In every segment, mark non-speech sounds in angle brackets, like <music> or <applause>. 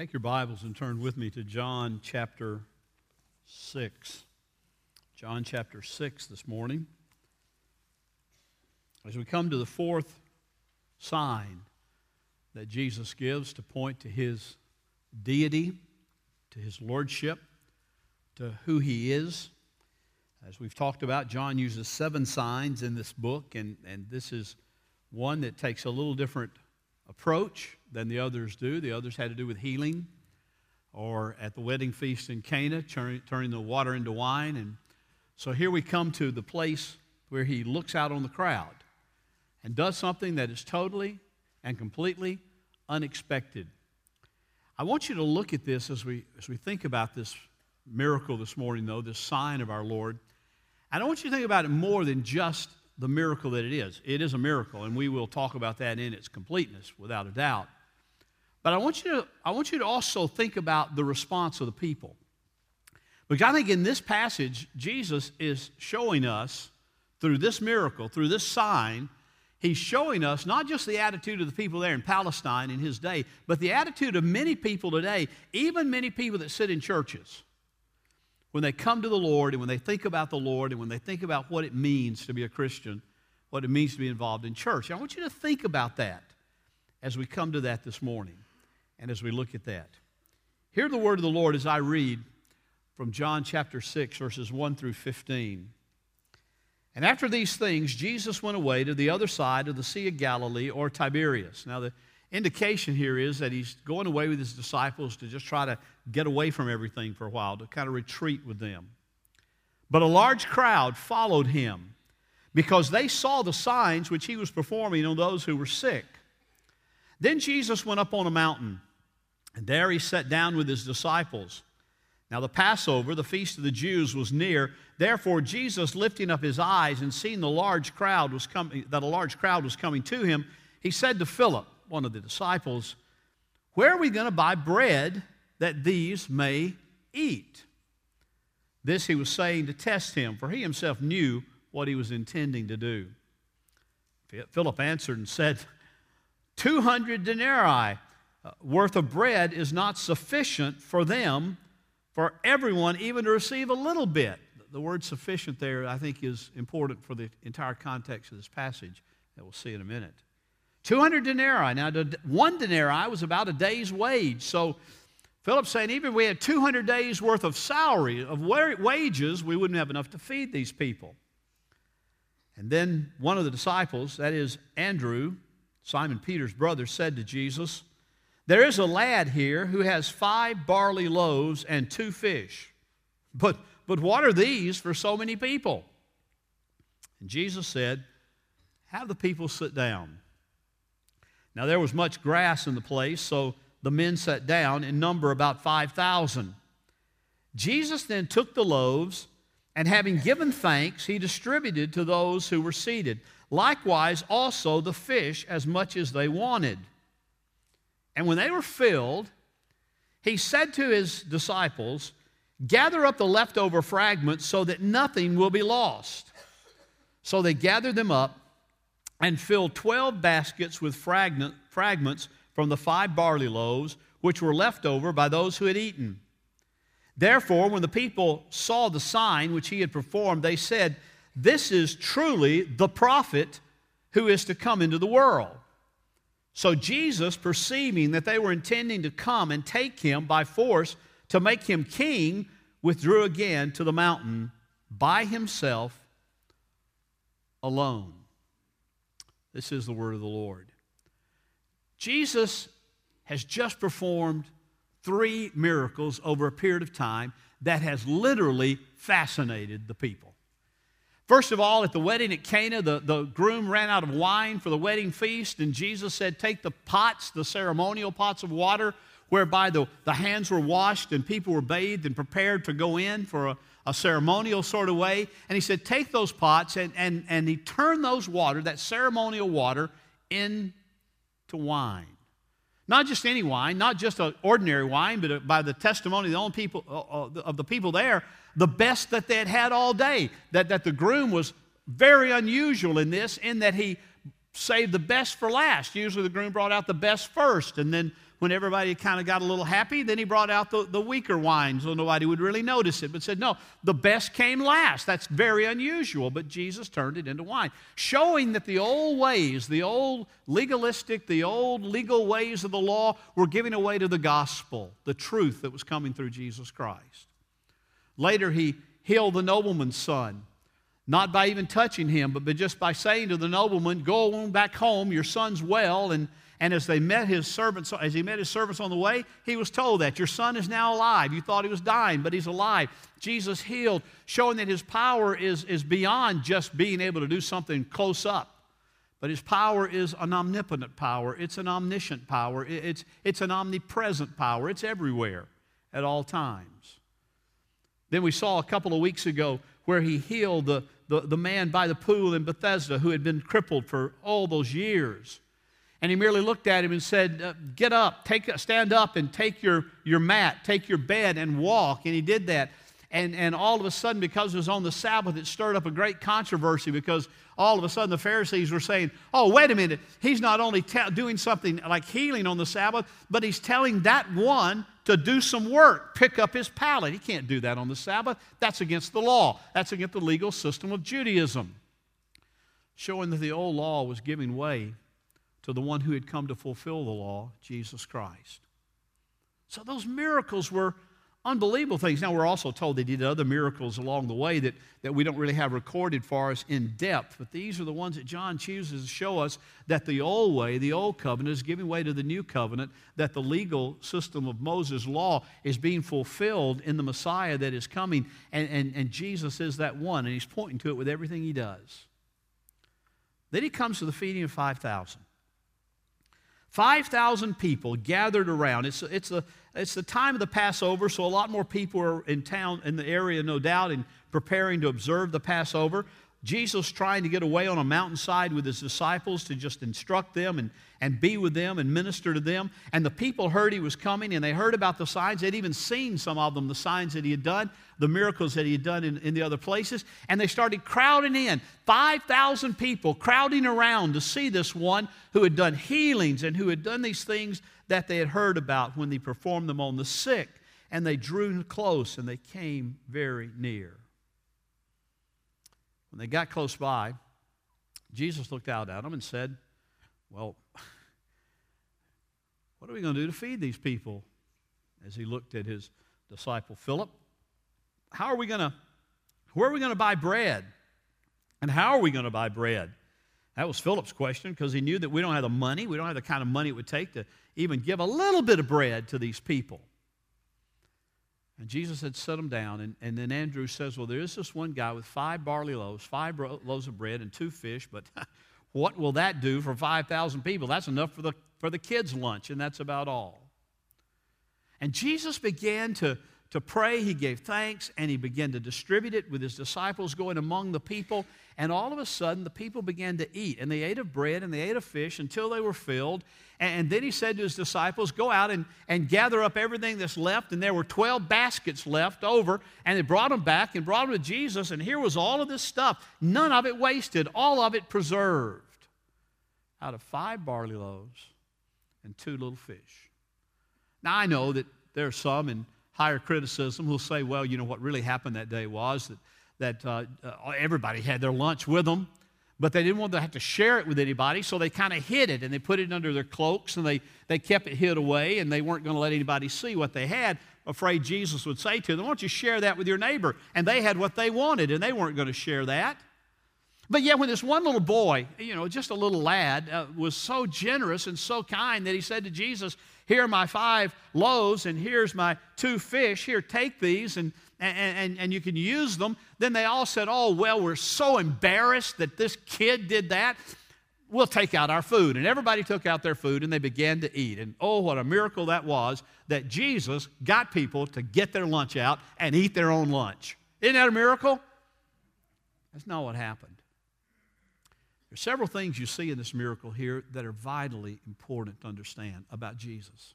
Take your Bibles and turn with me to John chapter 6. John chapter 6 this morning. As we come to the fourth sign that Jesus gives to point to his deity, to his lordship, to who he is. As we've talked about, John uses seven signs in this book, and, and this is one that takes a little different approach than the others do. The others had to do with healing, or at the wedding feast in Cana, turning, turning the water into wine. And so here we come to the place where he looks out on the crowd and does something that is totally and completely unexpected. I want you to look at this as we, as we think about this miracle this morning, though, this sign of our Lord. And I want you to think about it more than just the miracle that it is. It is a miracle, and we will talk about that in its completeness, without a doubt. But I want you to, I want you to also think about the response of the people. Because I think in this passage, Jesus is showing us through this miracle, through this sign, he's showing us not just the attitude of the people there in Palestine in his day, but the attitude of many people today, even many people that sit in churches. When they come to the Lord and when they think about the Lord and when they think about what it means to be a Christian, what it means to be involved in church. I want you to think about that as we come to that this morning and as we look at that. Hear the word of the Lord as I read from John chapter 6, verses 1 through 15. And after these things, Jesus went away to the other side of the Sea of Galilee or Tiberias. Now, the indication here is that he's going away with his disciples to just try to get away from everything for a while, to kind of retreat with them. But a large crowd followed him because they saw the signs which he was performing on those who were sick. Then Jesus went up on a mountain and there he sat down with his disciples. Now, the Passover, the feast of the Jews, was near. Therefore, Jesus, lifting up his eyes and seeing the large crowd was coming, that a large crowd was coming to him, he said to Philip, one of the disciples, Where are we going to buy bread that these may eat? This he was saying to test him, for he himself knew what he was intending to do. Philip answered and said, 200 denarii uh, worth of bread is not sufficient for them, for everyone, even to receive a little bit. The word sufficient there, I think, is important for the entire context of this passage that we'll see in a minute. 200 denarii. Now, one denarii was about a day's wage. So, Philip's saying even if we had 200 days worth of salary, of wages, we wouldn't have enough to feed these people. And then one of the disciples, that is Andrew, Simon Peter's brother, said to Jesus, there is a lad here who has five barley loaves and two fish. But, but what are these for so many people? And Jesus said, Have the people sit down. Now there was much grass in the place, so the men sat down, in number about 5,000. Jesus then took the loaves, and having given thanks, he distributed to those who were seated. Likewise, also the fish, as much as they wanted. And when they were filled, he said to his disciples, Gather up the leftover fragments so that nothing will be lost. So they gathered them up and filled 12 baskets with fragment, fragments from the five barley loaves, which were left over by those who had eaten. Therefore, when the people saw the sign which he had performed, they said, This is truly the prophet who is to come into the world. So Jesus, perceiving that they were intending to come and take him by force to make him king, withdrew again to the mountain by himself alone. This is the word of the Lord. Jesus has just performed three miracles over a period of time that has literally fascinated the people. First of all, at the wedding at Cana, the, the groom ran out of wine for the wedding feast, and Jesus said, Take the pots, the ceremonial pots of water, whereby the, the hands were washed and people were bathed and prepared to go in for a, a ceremonial sort of way. And he said, Take those pots, and, and, and he turned those water, that ceremonial water, into wine. Not just any wine, not just an ordinary wine, but by the testimony of the, only people, uh, uh, of the people there, the best that they had had all day. That, that the groom was very unusual in this, in that he saved the best for last. Usually the groom brought out the best first, and then when everybody kind of got a little happy, then he brought out the, the weaker wine so nobody would really notice it, but said, no, the best came last. That's very unusual, but Jesus turned it into wine, showing that the old ways, the old legalistic, the old legal ways of the law were giving away to the gospel, the truth that was coming through Jesus Christ. Later, he healed the nobleman's son not by even touching him, but just by saying to the nobleman, Go on back home, your son's well. And, and as they met his servants, as he met his servants on the way, he was told that your son is now alive. You thought he was dying, but he's alive. Jesus healed, showing that his power is, is beyond just being able to do something close up. But his power is an omnipotent power, it's an omniscient power, it's, it's an omnipresent power, it's everywhere at all times. Then we saw a couple of weeks ago where he healed the, the, the man by the pool in Bethesda who had been crippled for all those years. And he merely looked at him and said, uh, Get up, take, stand up and take your, your mat, take your bed and walk. And he did that. And, and all of a sudden, because it was on the Sabbath, it stirred up a great controversy because all of a sudden the Pharisees were saying, Oh, wait a minute. He's not only te- doing something like healing on the Sabbath, but he's telling that one to do some work, pick up his pallet. He can't do that on the Sabbath. That's against the law, that's against the legal system of Judaism. Showing that the old law was giving way to the one who had come to fulfill the law, Jesus Christ. So those miracles were unbelievable things. Now, we're also told they did other miracles along the way that, that we don't really have recorded for us in depth, but these are the ones that John chooses to show us that the old way, the old covenant, is giving way to the new covenant, that the legal system of Moses' law is being fulfilled in the Messiah that is coming, and, and, and Jesus is that one, and he's pointing to it with everything he does. Then he comes to the feeding of 5,000. 5,000 people gathered around. It's, it's, the, it's the time of the Passover, so a lot more people are in town, in the area, no doubt, and preparing to observe the Passover. Jesus trying to get away on a mountainside with his disciples to just instruct them and, and be with them and minister to them. And the people heard he was coming and they heard about the signs. They'd even seen some of them, the signs that he had done, the miracles that he had done in, in the other places. And they started crowding in 5,000 people crowding around to see this one who had done healings and who had done these things that they had heard about when he performed them on the sick. And they drew close and they came very near. When they got close by, Jesus looked out at them and said, Well, <laughs> what are we going to do to feed these people? As he looked at his disciple Philip, how are we going to, where are we going to buy bread? And how are we going to buy bread? That was Philip's question because he knew that we don't have the money. We don't have the kind of money it would take to even give a little bit of bread to these people. And Jesus had set them down. And, and then Andrew says, Well, there is this one guy with five barley loaves, five bro- loaves of bread, and two fish, but <laughs> what will that do for 5,000 people? That's enough for the, for the kids' lunch, and that's about all. And Jesus began to, to pray. He gave thanks, and he began to distribute it with his disciples going among the people. And all of a sudden, the people began to eat. And they ate of bread and they ate of fish until they were filled. And then he said to his disciples, Go out and, and gather up everything that's left. And there were 12 baskets left over. And they brought them back and brought them to Jesus. And here was all of this stuff. None of it wasted, all of it preserved out of five barley loaves and two little fish. Now, I know that there are some in higher criticism who'll say, well, you know, what really happened that day was that that uh, uh, everybody had their lunch with them, but they didn't want to have to share it with anybody, so they kind of hid it and they put it under their cloaks and they, they kept it hid away and they weren't going to let anybody see what they had, afraid Jesus would say to them, Why don't you share that with your neighbor? And they had what they wanted and they weren't going to share that. But yet, when this one little boy, you know, just a little lad, uh, was so generous and so kind that he said to Jesus, Here are my five loaves, and here's my two fish. Here, take these, and, and, and, and you can use them. Then they all said, Oh, well, we're so embarrassed that this kid did that. We'll take out our food. And everybody took out their food and they began to eat. And oh, what a miracle that was that Jesus got people to get their lunch out and eat their own lunch. Isn't that a miracle? That's not what happened. There are several things you see in this miracle here that are vitally important to understand about Jesus.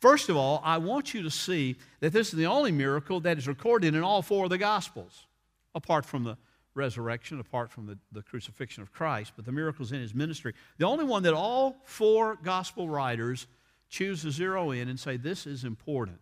First of all, I want you to see that this is the only miracle that is recorded in all four of the Gospels, apart from the resurrection, apart from the, the crucifixion of Christ, but the miracles in his ministry. The only one that all four Gospel writers choose to zero in and say, this is important.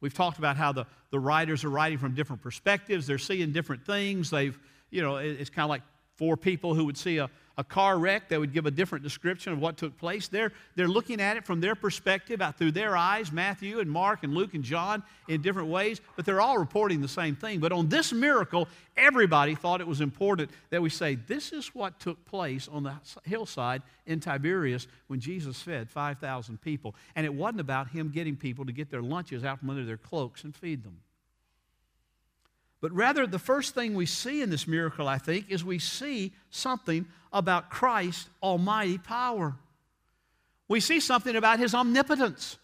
We've talked about how the, the writers are writing from different perspectives. They're seeing different things. They've, you know, it's kind of like four people who would see a, a car wreck, they would give a different description of what took place. They're, they're looking at it from their perspective, out through their eyes, Matthew and Mark and Luke and John in different ways, but they're all reporting the same thing. But on this miracle, everybody thought it was important that we say, this is what took place on the hillside in Tiberias when Jesus fed 5,000 people. And it wasn't about him getting people to get their lunches out from under their cloaks and feed them. But rather, the first thing we see in this miracle, I think, is we see something about Christ's almighty power. We see something about his omnipotence.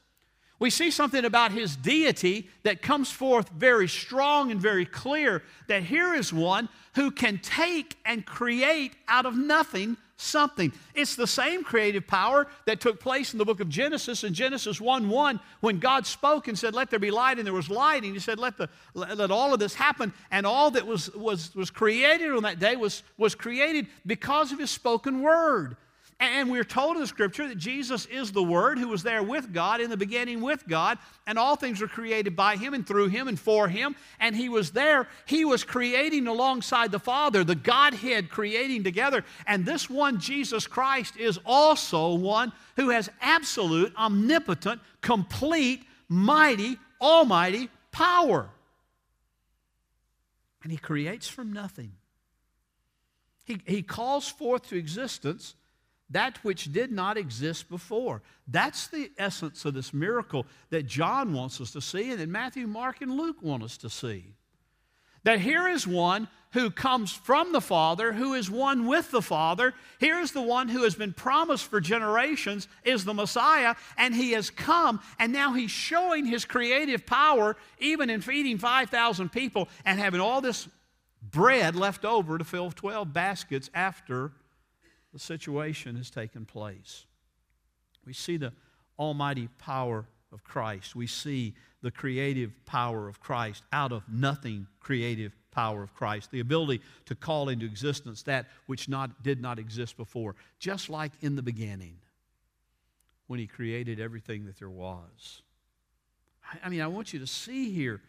We see something about his deity that comes forth very strong and very clear that here is one who can take and create out of nothing something. It's the same creative power that took place in the book of Genesis in Genesis 1 1 when God spoke and said, Let there be light, and there was light. And He said, Let, the, let all of this happen. And all that was, was, was created on that day was, was created because of His spoken word. And we're told in the scripture that Jesus is the Word who was there with God in the beginning with God, and all things were created by Him and through Him and for Him. And He was there. He was creating alongside the Father, the Godhead creating together. And this one, Jesus Christ, is also one who has absolute, omnipotent, complete, mighty, almighty power. And He creates from nothing. He, he calls forth to existence that which did not exist before. That's the essence of this miracle that John wants us to see and that Matthew, Mark, and Luke want us to see. That here is one who comes from the Father, who is one with the Father. Here is the one who has been promised for generations, is the Messiah, and he has come, and now he's showing his creative power, even in feeding 5,000 people and having all this bread left over to fill 12 baskets after the situation has taken place. We see the almighty power of Christ. We see the creative power of Christ, out of nothing creative power of Christ, the ability to call into existence that which not, did not exist before, just like in the beginning when He created everything that there was. I mean, I want you to see here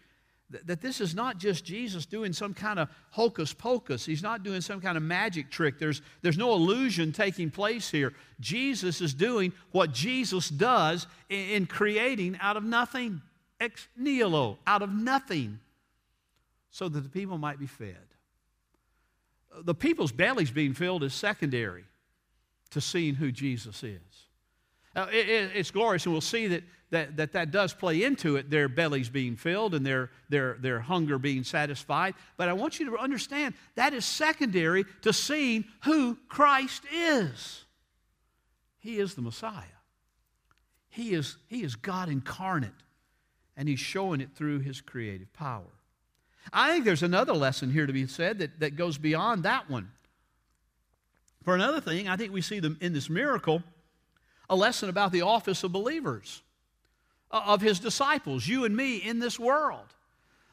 that this is not just Jesus doing some kind of hocus pocus. He's not doing some kind of magic trick. There's, there's no illusion taking place here. Jesus is doing what Jesus does in, in creating out of nothing, ex nihilo, out of nothing, so that the people might be fed. The people's bellies being filled is secondary to seeing who Jesus is. Uh, it, it, it's glorious, and we'll see that that, that that does play into it, their bellies being filled and their, their, their hunger being satisfied. But I want you to understand that is secondary to seeing who Christ is. He is the Messiah. He is, he is God incarnate, and He's showing it through His creative power. I think there's another lesson here to be said that, that goes beyond that one. For another thing, I think we see them in this miracle a lesson about the office of believers. Uh, of his disciples, you and me, in this world.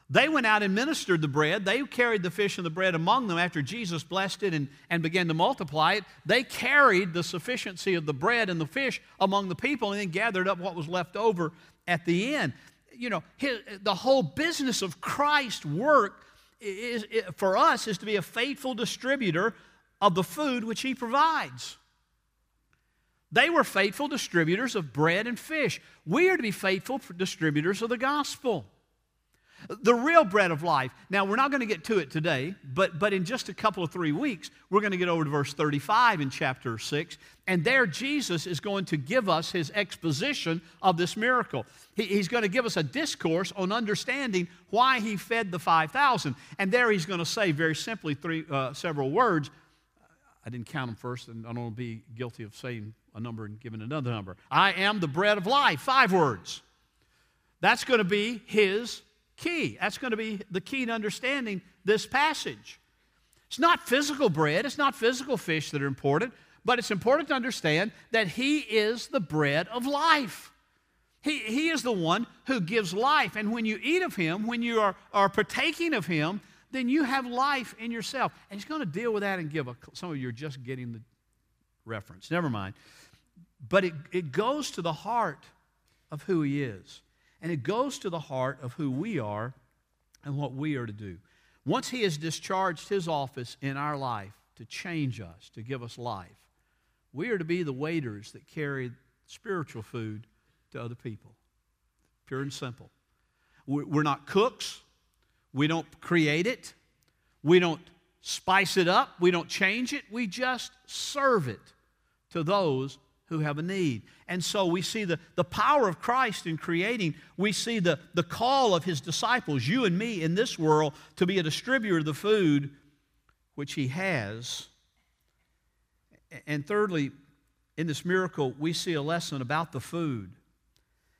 They went out and ministered the bread. They carried the fish and the bread among them after Jesus blessed it and, and began to multiply it. They carried the sufficiency of the bread and the fish among the people and then gathered up what was left over at the end. You know, his, the whole business of Christ's work is, is, for us is to be a faithful distributor of the food which he provides. They were faithful distributors of bread and fish. We are to be faithful distributors of the gospel. The real bread of life. Now, we're not going to get to it today, but, but in just a couple of three weeks, we're going to get over to verse 35 in chapter 6. And there, Jesus is going to give us his exposition of this miracle. He, he's going to give us a discourse on understanding why he fed the 5,000. And there, he's going to say very simply three, uh, several words. I didn't count them first, and I don't want to be guilty of saying a number and giving another number. I am the bread of life, five words. That's going to be his key. That's going to be the key to understanding this passage. It's not physical bread, it's not physical fish that are important, but it's important to understand that he is the bread of life. He, he is the one who gives life. And when you eat of him, when you are, are partaking of him, then you have life in yourself. And he's going to deal with that and give a, some of you are just getting the reference. Never mind. But it, it goes to the heart of who He is. And it goes to the heart of who we are and what we are to do. Once He has discharged His office in our life to change us, to give us life, we are to be the waiters that carry spiritual food to other people. Pure and simple. We're not cooks. We don't create it. We don't spice it up. We don't change it. We just serve it to those who have a need. And so we see the, the power of Christ in creating. We see the, the call of his disciples, you and me in this world, to be a distributor of the food which he has. And thirdly, in this miracle, we see a lesson about the food.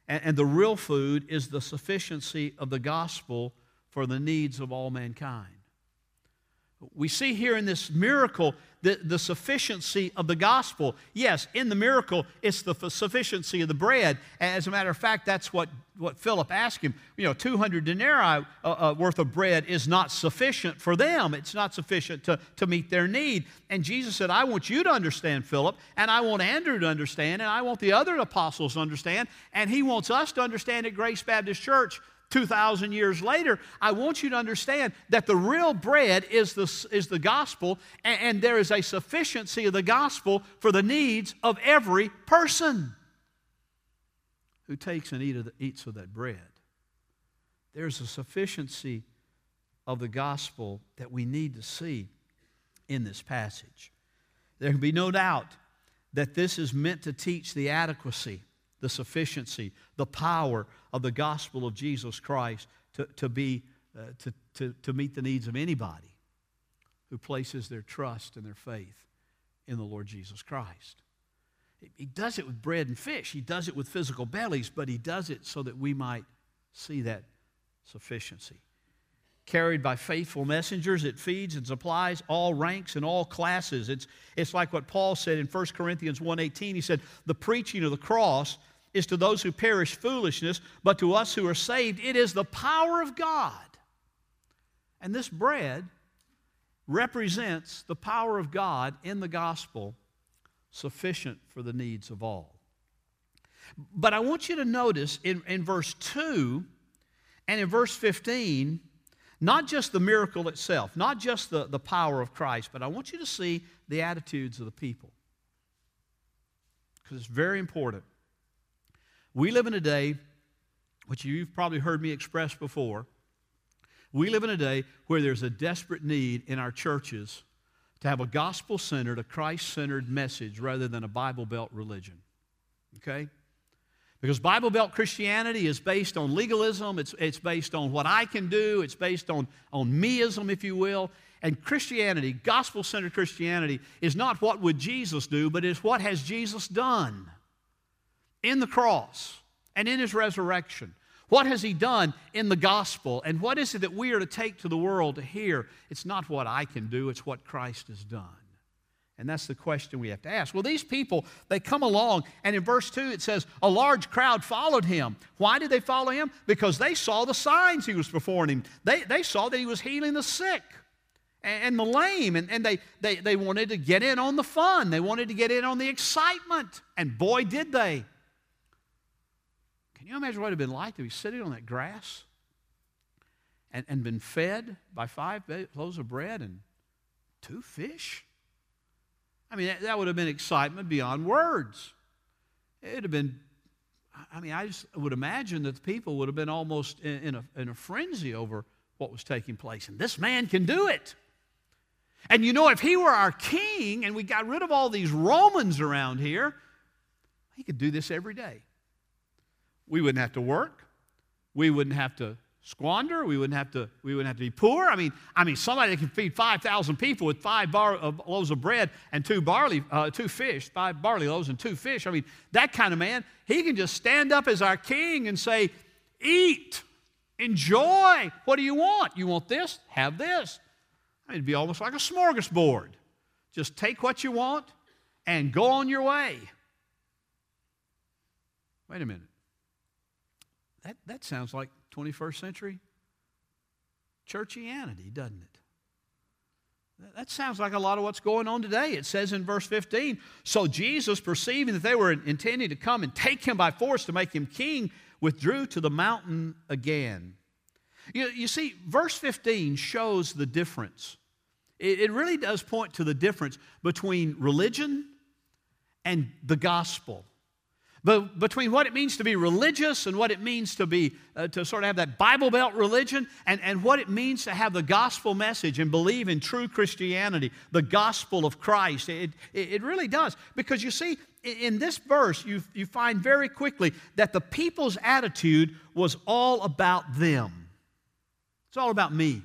And, and the real food is the sufficiency of the gospel for the needs of all mankind. We see here in this miracle the, the sufficiency of the gospel. Yes, in the miracle, it's the sufficiency of the bread. As a matter of fact, that's what, what Philip asked him. You know, 200 denarii uh, uh, worth of bread is not sufficient for them, it's not sufficient to, to meet their need. And Jesus said, I want you to understand, Philip, and I want Andrew to understand, and I want the other apostles to understand, and he wants us to understand at Grace Baptist Church 2,000 years later, I want you to understand that the real bread is the, is the gospel, and, and there is a sufficiency of the gospel for the needs of every person who takes and eat of the, eats of that bread. There's a sufficiency of the gospel that we need to see in this passage. There can be no doubt that this is meant to teach the adequacy the sufficiency, the power of the gospel of Jesus Christ to, to, be, uh, to, to, to meet the needs of anybody who places their trust and their faith in the Lord Jesus Christ. He does it with bread and fish, He does it with physical bellies, but He does it so that we might see that sufficiency. Carried by faithful messengers, it feeds and supplies all ranks and all classes. It's, it's like what Paul said in 1 Corinthians 1.18. He said, the preaching of the cross is to those who perish foolishness, but to us who are saved, it is the power of God. And this bread represents the power of God in the gospel, sufficient for the needs of all. But I want you to notice in, in verse 2 and in verse 15, not just the miracle itself, not just the, the power of Christ, but I want you to see the attitudes of the people. Because it's very important. We live in a day, which you've probably heard me express before, we live in a day where there's a desperate need in our churches to have a gospel centered, a Christ centered message rather than a Bible Belt religion. Okay? Because Bible Belt Christianity is based on legalism, it's, it's based on what I can do, it's based on, on meism, if you will. And Christianity, gospel centered Christianity, is not what would Jesus do, but is what has Jesus done in the cross and in his resurrection. What has he done in the gospel? And what is it that we are to take to the world to hear? It's not what I can do, it's what Christ has done. And that's the question we have to ask. Well, these people, they come along, and in verse 2 it says, A large crowd followed him. Why did they follow him? Because they saw the signs he was performing. They, they saw that he was healing the sick and, and the lame, and, and they, they, they wanted to get in on the fun. They wanted to get in on the excitement. And boy, did they. Can you imagine what it would have been like to be sitting on that grass and, and been fed by five loaves of bread and two fish? I mean, that, would have been excitement beyond words. It would have been, I mean, I just would imagine that the people would have been almost in, a, in a frenzy over what was taking place. And this man can do it. And you know, if he were our king and we got rid of all these Romans around here, he could do this every day. We wouldn't have to work. We wouldn't have to squander. We wouldn't have to, we wouldn't have to be poor. I mean, I mean, somebody that can feed 5,000 people with five bar, uh, loaves of bread and two barley, uh, two fish, five barley loaves and two fish. I mean, that kind of man, he can just stand up as our king and say, eat, enjoy. What do you want? You want this? Have this. I mean, it'd be almost like a smorgasbord. Just take what you want and go on your way. Wait a minute. That, that sounds like 21st century churchianity, doesn't it? That sounds like a lot of what's going on today. It says in verse 15 So Jesus, perceiving that they were intending to come and take him by force to make him king, withdrew to the mountain again. You, you see, verse 15 shows the difference. It, it really does point to the difference between religion and the gospel. But between what it means to be religious and what it means to be uh, to sort of have that Bible Belt religion and, and what it means to have the gospel message and believe in true Christianity, the gospel of Christ. It, it, it really does. Because you see, in this verse, you, you find very quickly that the people's attitude was all about them. It's all about me.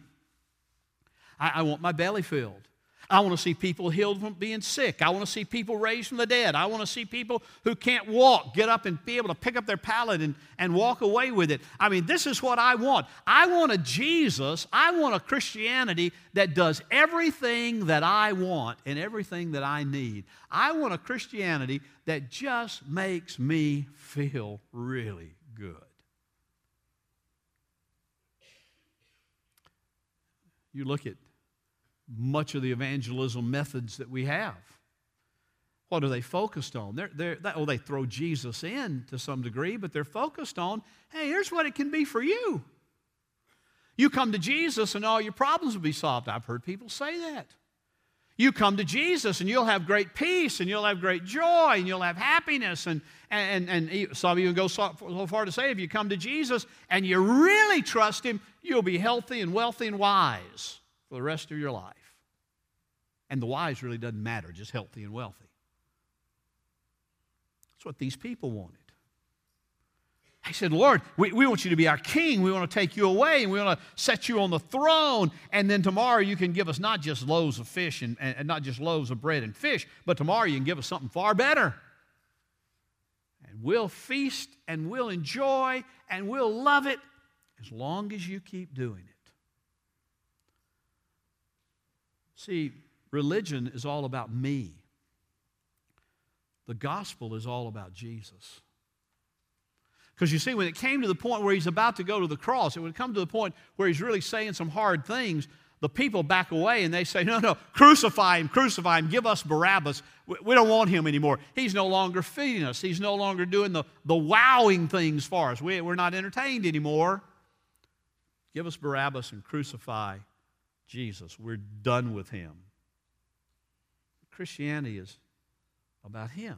I, I want my belly filled. I want to see people healed from being sick. I want to see people raised from the dead. I want to see people who can't walk get up and be able to pick up their pallet and, and walk away with it. I mean, this is what I want. I want a Jesus, I want a Christianity that does everything that I want and everything that I need. I want a Christianity that just makes me feel really good. You look at much of the evangelism methods that we have. What are they focused on? They're, they're, well, oh, they throw Jesus in to some degree, but they're focused on hey, here's what it can be for you. You come to Jesus and all your problems will be solved. I've heard people say that. You come to Jesus and you'll have great peace and you'll have great joy and you'll have happiness. And, and, and some you go so far to say if you come to Jesus and you really trust Him, you'll be healthy and wealthy and wise for the rest of your life. And the wise really doesn't matter, just healthy and wealthy. That's what these people wanted. He said, Lord, we, we want you to be our king. We want to take you away and we want to set you on the throne. And then tomorrow you can give us not just loaves of fish and, and, and not just loaves of bread and fish, but tomorrow you can give us something far better. And we'll feast and we'll enjoy and we'll love it as long as you keep doing it. See, Religion is all about me. The gospel is all about Jesus. Because you see, when it came to the point where he's about to go to the cross, it would come to the point where he's really saying some hard things. The people back away and they say, No, no, crucify him, crucify him, give us Barabbas. We don't want him anymore. He's no longer feeding us, he's no longer doing the, the wowing things for us. We, we're not entertained anymore. Give us Barabbas and crucify Jesus. We're done with him. Christianity is about Him.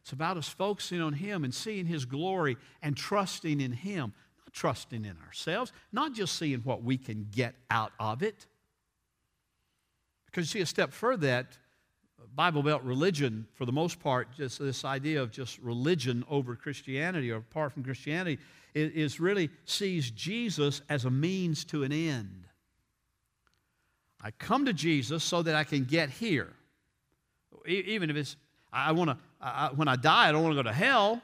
It's about us focusing on Him and seeing His glory and trusting in Him, not trusting in ourselves, not just seeing what we can get out of it. Because you see, a step further, that Bible Belt religion, for the most part, just this idea of just religion over Christianity or apart from Christianity, is really sees Jesus as a means to an end. I come to Jesus so that I can get here. Even if it's, I want to, when I die, I don't want to go to hell.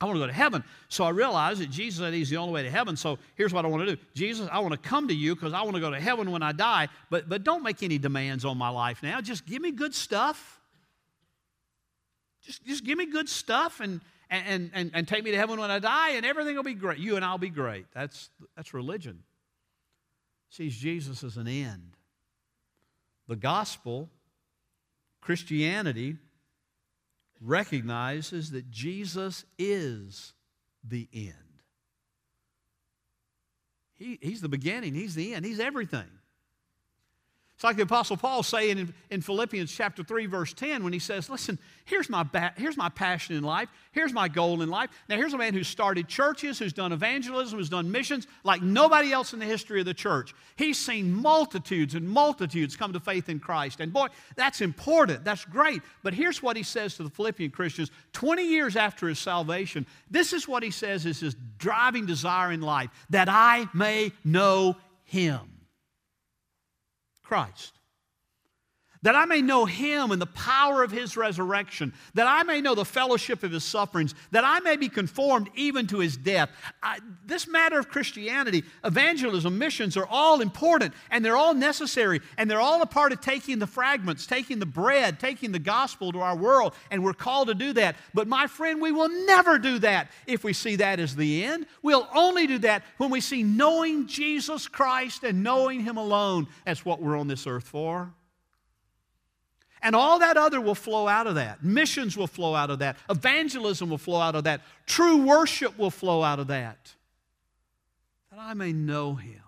I want to go to heaven. So I realize that Jesus said he's the only way to heaven. So here's what I want to do Jesus, I want to come to you because I want to go to heaven when I die, but, but don't make any demands on my life now. Just give me good stuff. Just, just give me good stuff and, and, and, and take me to heaven when I die, and everything will be great. You and I'll be great. That's, that's religion. Sees Jesus as an end. The gospel, Christianity, recognizes that Jesus is the end. He, he's the beginning, He's the end, He's everything. It's like the Apostle Paul saying in, in Philippians chapter 3, verse 10, when he says, Listen, here's my, ba- here's my passion in life. Here's my goal in life. Now, here's a man who's started churches, who's done evangelism, who's done missions like nobody else in the history of the church. He's seen multitudes and multitudes come to faith in Christ. And boy, that's important. That's great. But here's what he says to the Philippian Christians 20 years after his salvation. This is what he says is his driving desire in life that I may know him Christ. That I may know him and the power of his resurrection, that I may know the fellowship of his sufferings, that I may be conformed even to his death. I, this matter of Christianity, evangelism, missions are all important and they're all necessary and they're all a part of taking the fragments, taking the bread, taking the gospel to our world, and we're called to do that. But my friend, we will never do that if we see that as the end. We'll only do that when we see knowing Jesus Christ and knowing him alone as what we're on this earth for. And all that other will flow out of that. Missions will flow out of that. Evangelism will flow out of that. True worship will flow out of that. That I may know him.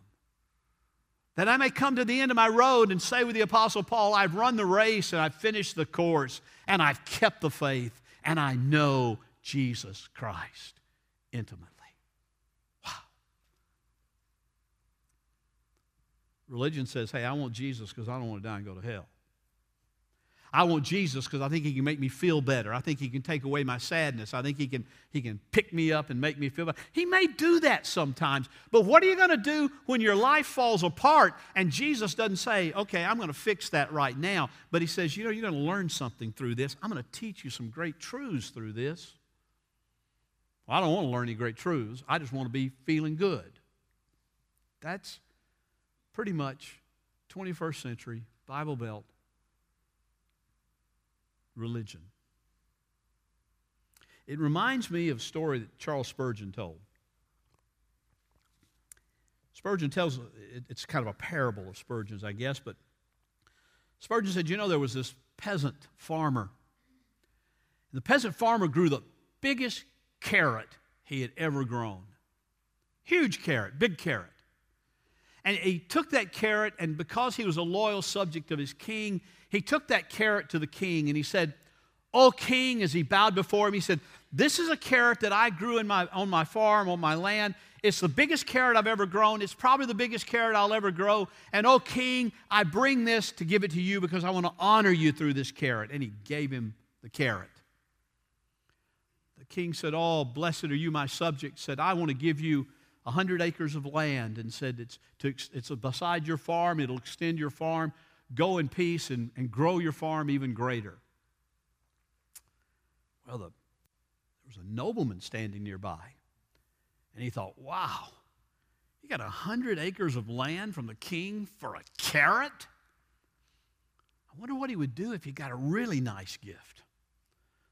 That I may come to the end of my road and say with the Apostle Paul, I've run the race and I've finished the course and I've kept the faith and I know Jesus Christ intimately. Wow. Religion says, hey, I want Jesus because I don't want to die and go to hell. I want Jesus because I think he can make me feel better. I think he can take away my sadness. I think he can, he can pick me up and make me feel better. He may do that sometimes, but what are you going to do when your life falls apart and Jesus doesn't say, okay, I'm going to fix that right now, but he says, you know, you're going to learn something through this. I'm going to teach you some great truths through this. Well, I don't want to learn any great truths. I just want to be feeling good. That's pretty much 21st century Bible Belt religion. It reminds me of a story that Charles Spurgeon told. Spurgeon tells, it's kind of a parable of Spurgeon's, I guess, but Spurgeon said, You know, there was this peasant farmer. And the peasant farmer grew the biggest carrot he had ever grown. Huge carrot, big carrot. And he took that carrot, and because he was a loyal subject of his king, he took that carrot to the king and he said, O king, as he bowed before him, he said, This is a carrot that I grew in my, on my farm, on my land. It's the biggest carrot I've ever grown. It's probably the biggest carrot I'll ever grow. And, O king, I bring this to give it to you because I want to honor you through this carrot. And he gave him the carrot. The king said, Oh, blessed are you, my subject. Said, I want to give you a hundred acres of land. And said, It's, to, it's beside your farm, it'll extend your farm Go in peace and, and grow your farm even greater. Well, the, there was a nobleman standing nearby, and he thought, wow, you got a hundred acres of land from the king for a carrot? I wonder what he would do if he got a really nice gift.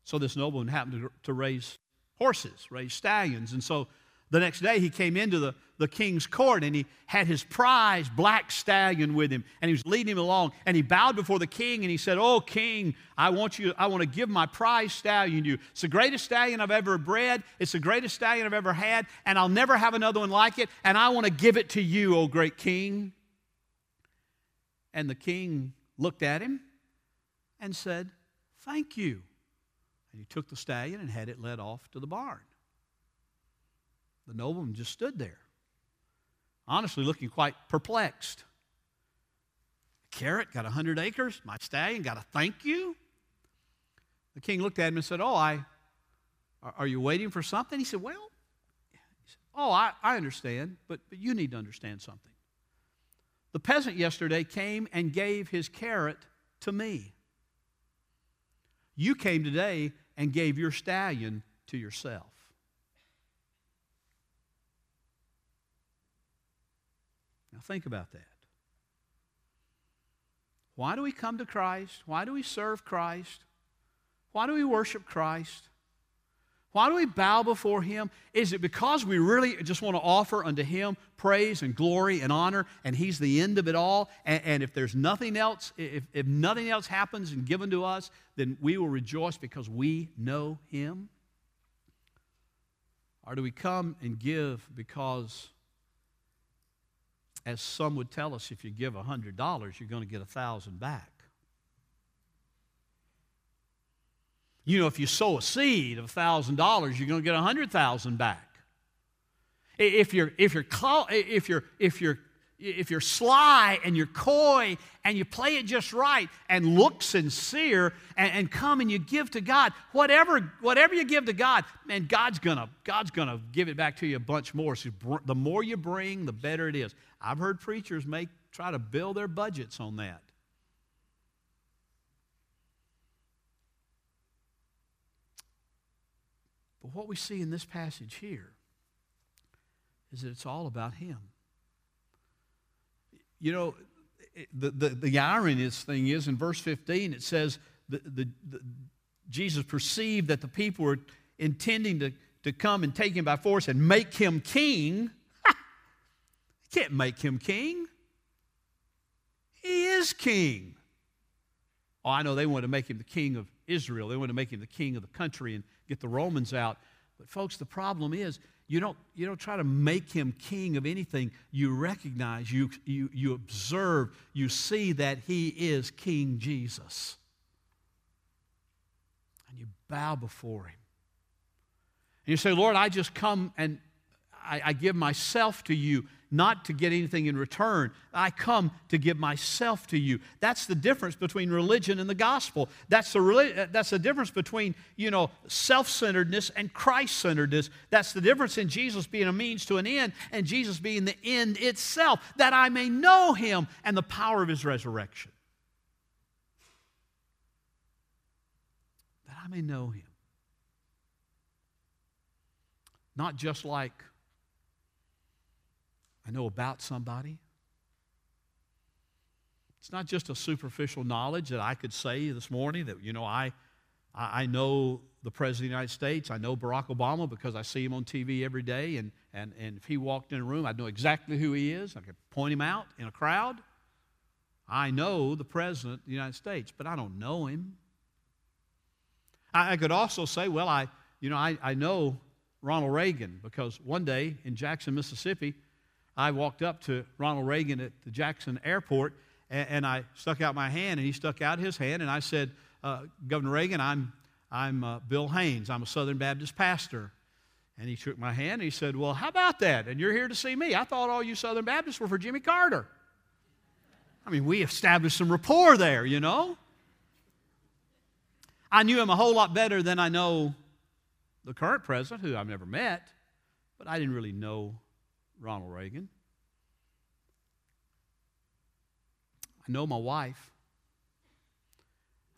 So this nobleman happened to, to raise horses, raise stallions, and so the next day, he came into the, the king's court and he had his prize black stallion with him and he was leading him along. And he bowed before the king and he said, Oh, king, I want you, I want to give my prize stallion to you. It's the greatest stallion I've ever bred. It's the greatest stallion I've ever had, and I'll never have another one like it. And I want to give it to you, oh great king. And the king looked at him and said, Thank you. And he took the stallion and had it led off to the barn. The nobleman just stood there, honestly looking quite perplexed. Carrot got a hundred acres. My stallion got a thank you. The king looked at him and said, "Oh, I are you waiting for something?" He said, "Well, he said, oh, I, I understand, but, but you need to understand something. The peasant yesterday came and gave his carrot to me. You came today and gave your stallion to yourself. Now, think about that. Why do we come to Christ? Why do we serve Christ? Why do we worship Christ? Why do we bow before Him? Is it because we really just want to offer unto Him praise and glory and honor, and He's the end of it all? And, and if there's nothing else, if, if nothing else happens and given to us, then we will rejoice because we know Him? Or do we come and give because as some would tell us, if you give $100, you're going to get 1000 back. You know, if you sow a seed of $1,000, you're going to get 100000 back. If you're, if, you're, if, you're, if, you're, if you're sly and you're coy and you play it just right and look sincere and, and come and you give to God, whatever, whatever you give to God, man, God's gonna, God's gonna give it back to you a bunch more. So the more you bring, the better it is. I've heard preachers make try to build their budgets on that. But what we see in this passage here is that it's all about Him. You know, the, the, the irony of this thing is in verse 15, it says the, the, the, Jesus perceived that the people were intending to, to come and take him by force and make him king. <laughs> can't make him king. He is king. Oh, I know they wanted to make him the king of Israel. They wanted to make him the king of the country and get the Romans out. But, folks, the problem is you don't, you don't try to make him king of anything. You recognize, you, you, you observe, you see that he is King Jesus. And you bow before him. And you say, Lord, I just come and I, I give myself to you not to get anything in return. I come to give myself to you. That's the difference between religion and the gospel. That's the, uh, that's the difference between, you know, self-centeredness and Christ-centeredness. That's the difference in Jesus being a means to an end and Jesus being the end itself, that I may know him and the power of his resurrection. That I may know him. Not just like I know about somebody. It's not just a superficial knowledge that I could say this morning that, you know, I, I know the President of the United States. I know Barack Obama because I see him on TV every day. And, and, and if he walked in a room, I'd know exactly who he is. I could point him out in a crowd. I know the President of the United States, but I don't know him. I, I could also say, well, I, you know, I, I know Ronald Reagan because one day in Jackson, Mississippi, I walked up to Ronald Reagan at the Jackson airport and, and I stuck out my hand and he stuck out his hand and I said, uh, Governor Reagan, I'm, I'm uh, Bill Haynes. I'm a Southern Baptist pastor. And he shook my hand and he said, Well, how about that? And you're here to see me. I thought all you Southern Baptists were for Jimmy Carter. I mean, we established some rapport there, you know. I knew him a whole lot better than I know the current president, who I've never met, but I didn't really know Ronald Reagan. I know my wife.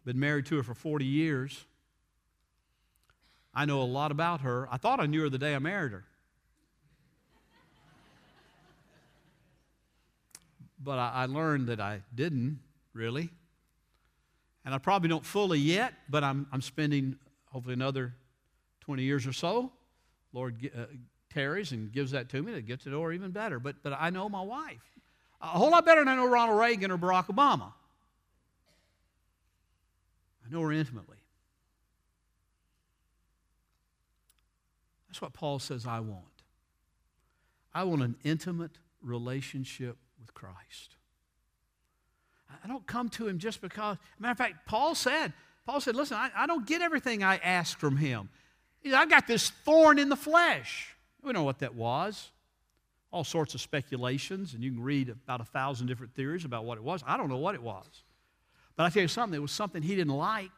I've been married to her for 40 years. I know a lot about her. I thought I knew her the day I married her. But I, I learned that I didn't really. And I probably don't fully yet, but I'm, I'm spending hopefully another 20 years or so. Lord, uh, tarries and gives that to me, that gets it her even better. But, but I know my wife a whole lot better than I know Ronald Reagan or Barack Obama. I know her intimately. That's what Paul says I want. I want an intimate relationship with Christ. I don't come to him just because, matter of fact, Paul said, Paul said, listen, I, I don't get everything I ask from him. I've got this thorn in the flesh. We know what that was. All sorts of speculations, and you can read about a thousand different theories about what it was. I don't know what it was. But I tell you something, it was something he didn't like.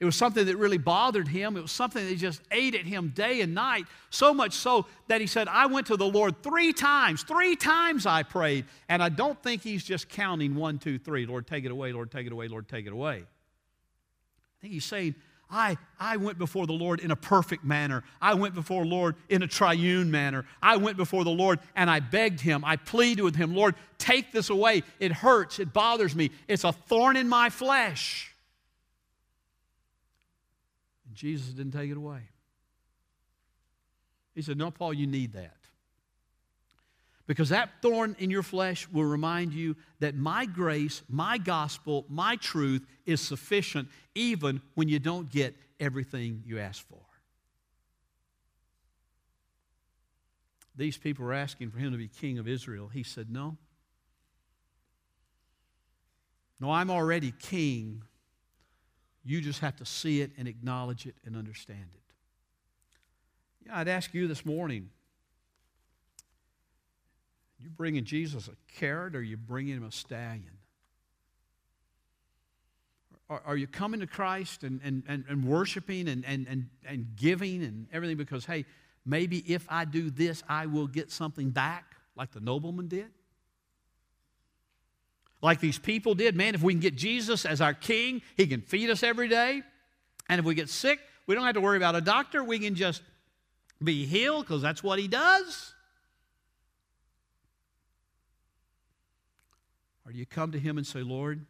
It was something that really bothered him. It was something that just ate at him day and night, so much so that he said, I went to the Lord three times. Three times I prayed. And I don't think he's just counting one, two, three. Lord, take it away. Lord, take it away. Lord, take it away. I think he's saying, I, I went before the Lord in a perfect manner. I went before the Lord in a triune manner. I went before the Lord and I begged Him. I pleaded with Him, Lord, take this away. It hurts. It bothers me. It's a thorn in my flesh. And Jesus didn't take it away. He said, No, Paul, you need that. Because that thorn in your flesh will remind you that my grace, my gospel, my truth is sufficient even when you don't get everything you ask for. These people were asking for him to be king of Israel. He said, No. No, I'm already king. You just have to see it and acknowledge it and understand it. Yeah, I'd ask you this morning you bringing Jesus a carrot or you bringing him a stallion? Are, are you coming to Christ and, and, and, and worshiping and, and, and, and giving and everything because, hey, maybe if I do this, I will get something back like the nobleman did? Like these people did. Man, if we can get Jesus as our king, he can feed us every day. And if we get sick, We don't have to worry about a doctor. We can just be healed because that's what He does. Or do you come to Him and say, Lord,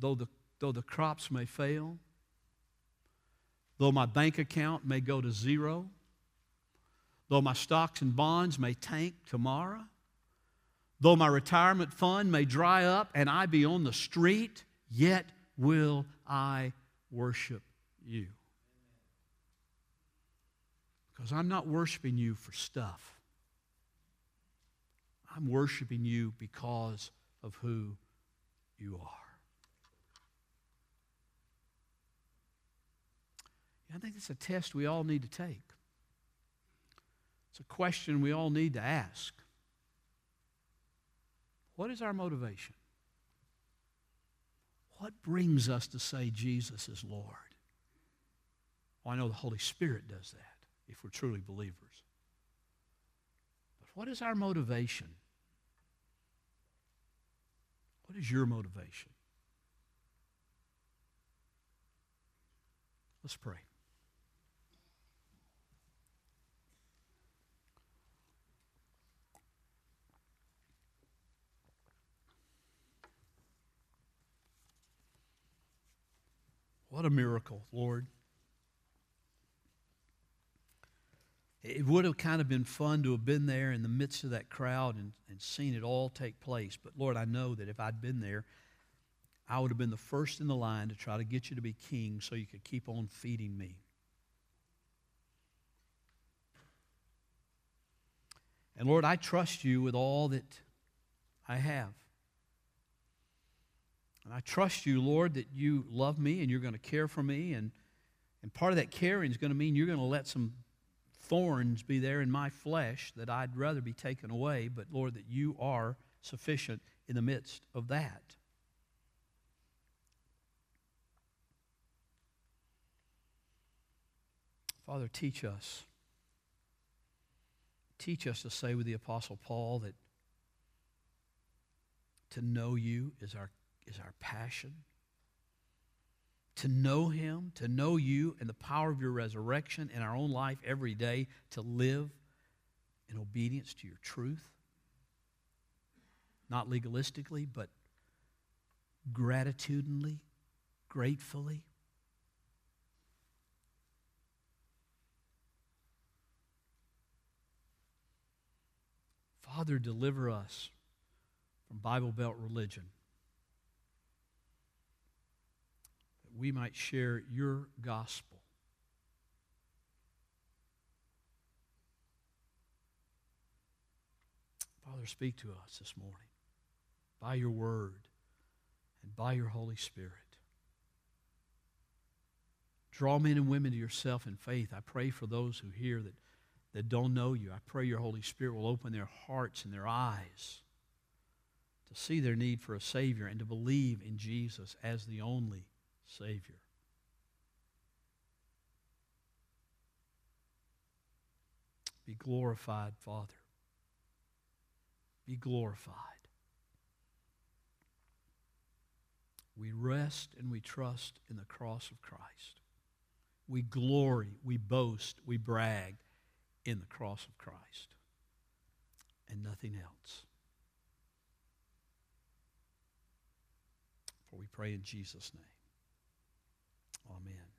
though the, though the crops may fail, though my bank account may go to zero, though my stocks and bonds may tank tomorrow, though my retirement fund may dry up and I be on the street, yet will I worship you. Because I'm not worshiping you for stuff. I'm worshiping you because of who you are. I think it's a test we all need to take. It's a question we all need to ask. What is our motivation? What brings us to say Jesus is Lord? Well, I know the Holy Spirit does that if we're truly believers. But what is our motivation? What is your motivation? Let's pray. What a miracle, Lord. It would have kind of been fun to have been there in the midst of that crowd and, and seen it all take place. But Lord, I know that if I'd been there, I would have been the first in the line to try to get you to be king so you could keep on feeding me. And Lord, I trust you with all that I have. And I trust you, Lord, that you love me and you're going to care for me. And, and part of that caring is going to mean you're going to let some thorns be there in my flesh that I'd rather be taken away. But, Lord, that you are sufficient in the midst of that. Father, teach us. Teach us to say with the Apostle Paul that to know you is our is our passion. To know Him, to know you and the power of your resurrection in our own life every day, to live in obedience to your truth. Not legalistically, but gratitudinally, gratefully. Father, deliver us from Bible Belt religion. We might share your gospel. Father, speak to us this morning by your word and by your Holy Spirit. Draw men and women to yourself in faith. I pray for those who hear that, that don't know you. I pray your Holy Spirit will open their hearts and their eyes to see their need for a Savior and to believe in Jesus as the only Savior. Be glorified, Father. Be glorified. We rest and we trust in the cross of Christ. We glory, we boast, we brag in the cross of Christ and nothing else. For we pray in Jesus' name. Amen.